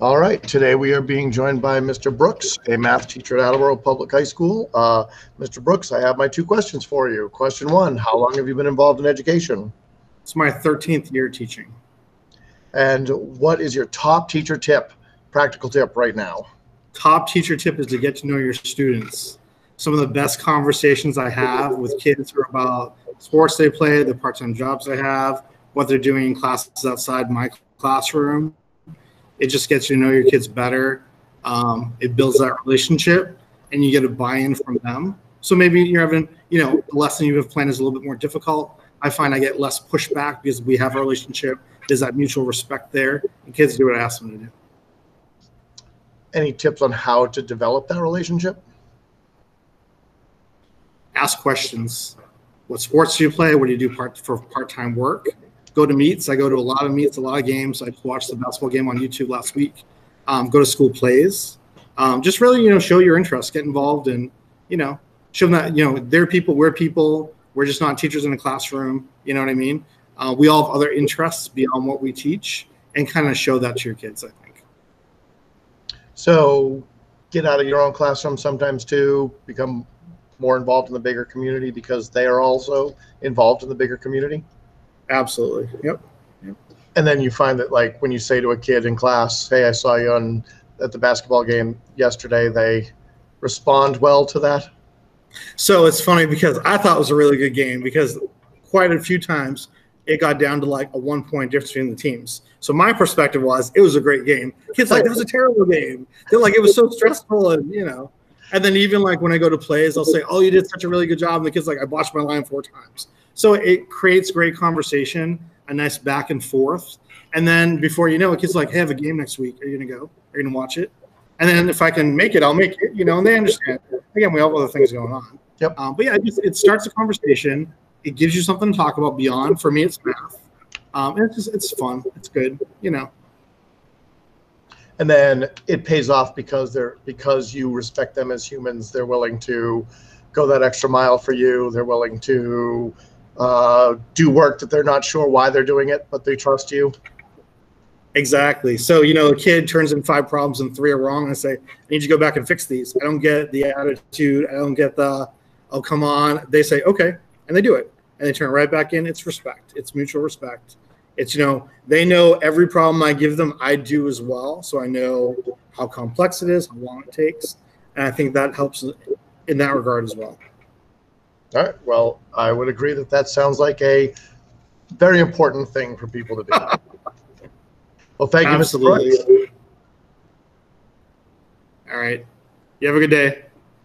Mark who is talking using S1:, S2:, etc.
S1: All right, today we are being joined by Mr. Brooks, a math teacher at Attleboro Public High School. Uh, Mr. Brooks, I have my two questions for you. Question one, how long have you been involved in education?
S2: It's my 13th year teaching.
S1: And what is your top teacher tip, practical tip right now?
S2: Top teacher tip is to get to know your students. Some of the best conversations I have with kids are about sports they play, the part-time jobs they have, what they're doing in classes outside my classroom. It just gets you to know your kids better. Um, it builds that relationship, and you get a buy-in from them. So maybe you're having, you know, the lesson you have planned is a little bit more difficult. I find I get less pushback because we have a relationship. There's that mutual respect there, and kids do what I ask them to do.
S1: Any tips on how to develop that relationship?
S2: Ask questions. What sports do you play? What do you do part for part-time work? Go to meets. I go to a lot of meets, a lot of games. I watched the basketball game on YouTube last week. Um, go to school plays. Um, just really, you know, show your interest, get involved, and you know, show them that you know they're people, we're people. We're just not teachers in a classroom. You know what I mean? Uh, we all have other interests beyond what we teach, and kind of show that to your kids. I think.
S1: So get out of your own classroom sometimes too, become more involved in the bigger community because they are also involved in the bigger community.
S2: Absolutely. Yep.
S1: And then you find that like when you say to a kid in class, "Hey, I saw you on at the basketball game yesterday," they respond well to that.
S2: So it's funny because I thought it was a really good game because quite a few times it got down to like a one point difference between the teams. So my perspective was it was a great game. Kids like it was a terrible game. They're like it was so stressful and you know. And then even like when I go to plays, I'll say, "Oh, you did such a really good job," and the kids like, "I watched my line four times." So it creates great conversation, a nice back and forth, and then before you know it, kids like, "Hey, I have a game next week. Are you gonna go? Are you gonna watch it?" And then if I can make it, I'll make it. You know, and they understand. Again, we have other things going on.
S1: Yep.
S2: Um, but yeah, it, just, it starts a conversation. It gives you something to talk about beyond. For me, it's math. Um, and it's just it's fun. It's good. You know.
S1: and then it pays off because they're because you respect them as humans they're willing to go that extra mile for you they're willing to uh, do work that they're not sure why they're doing it but they trust you
S2: Exactly. So, you know, a kid turns in five problems and three are wrong. And I say, I need you to go back and fix these. I don't get the attitude. I don't get the, oh, come on. They say, okay. And they do it. And they turn right back in. It's respect. It's mutual respect. It's, you know, they know every problem I give them, I do as well. So I know how complex it is, how long it takes. And I think that helps in that regard as well.
S1: All right well i would agree that that sounds like a very important thing for people to do well thank you mr
S2: Absolutely. All right. You have a good day.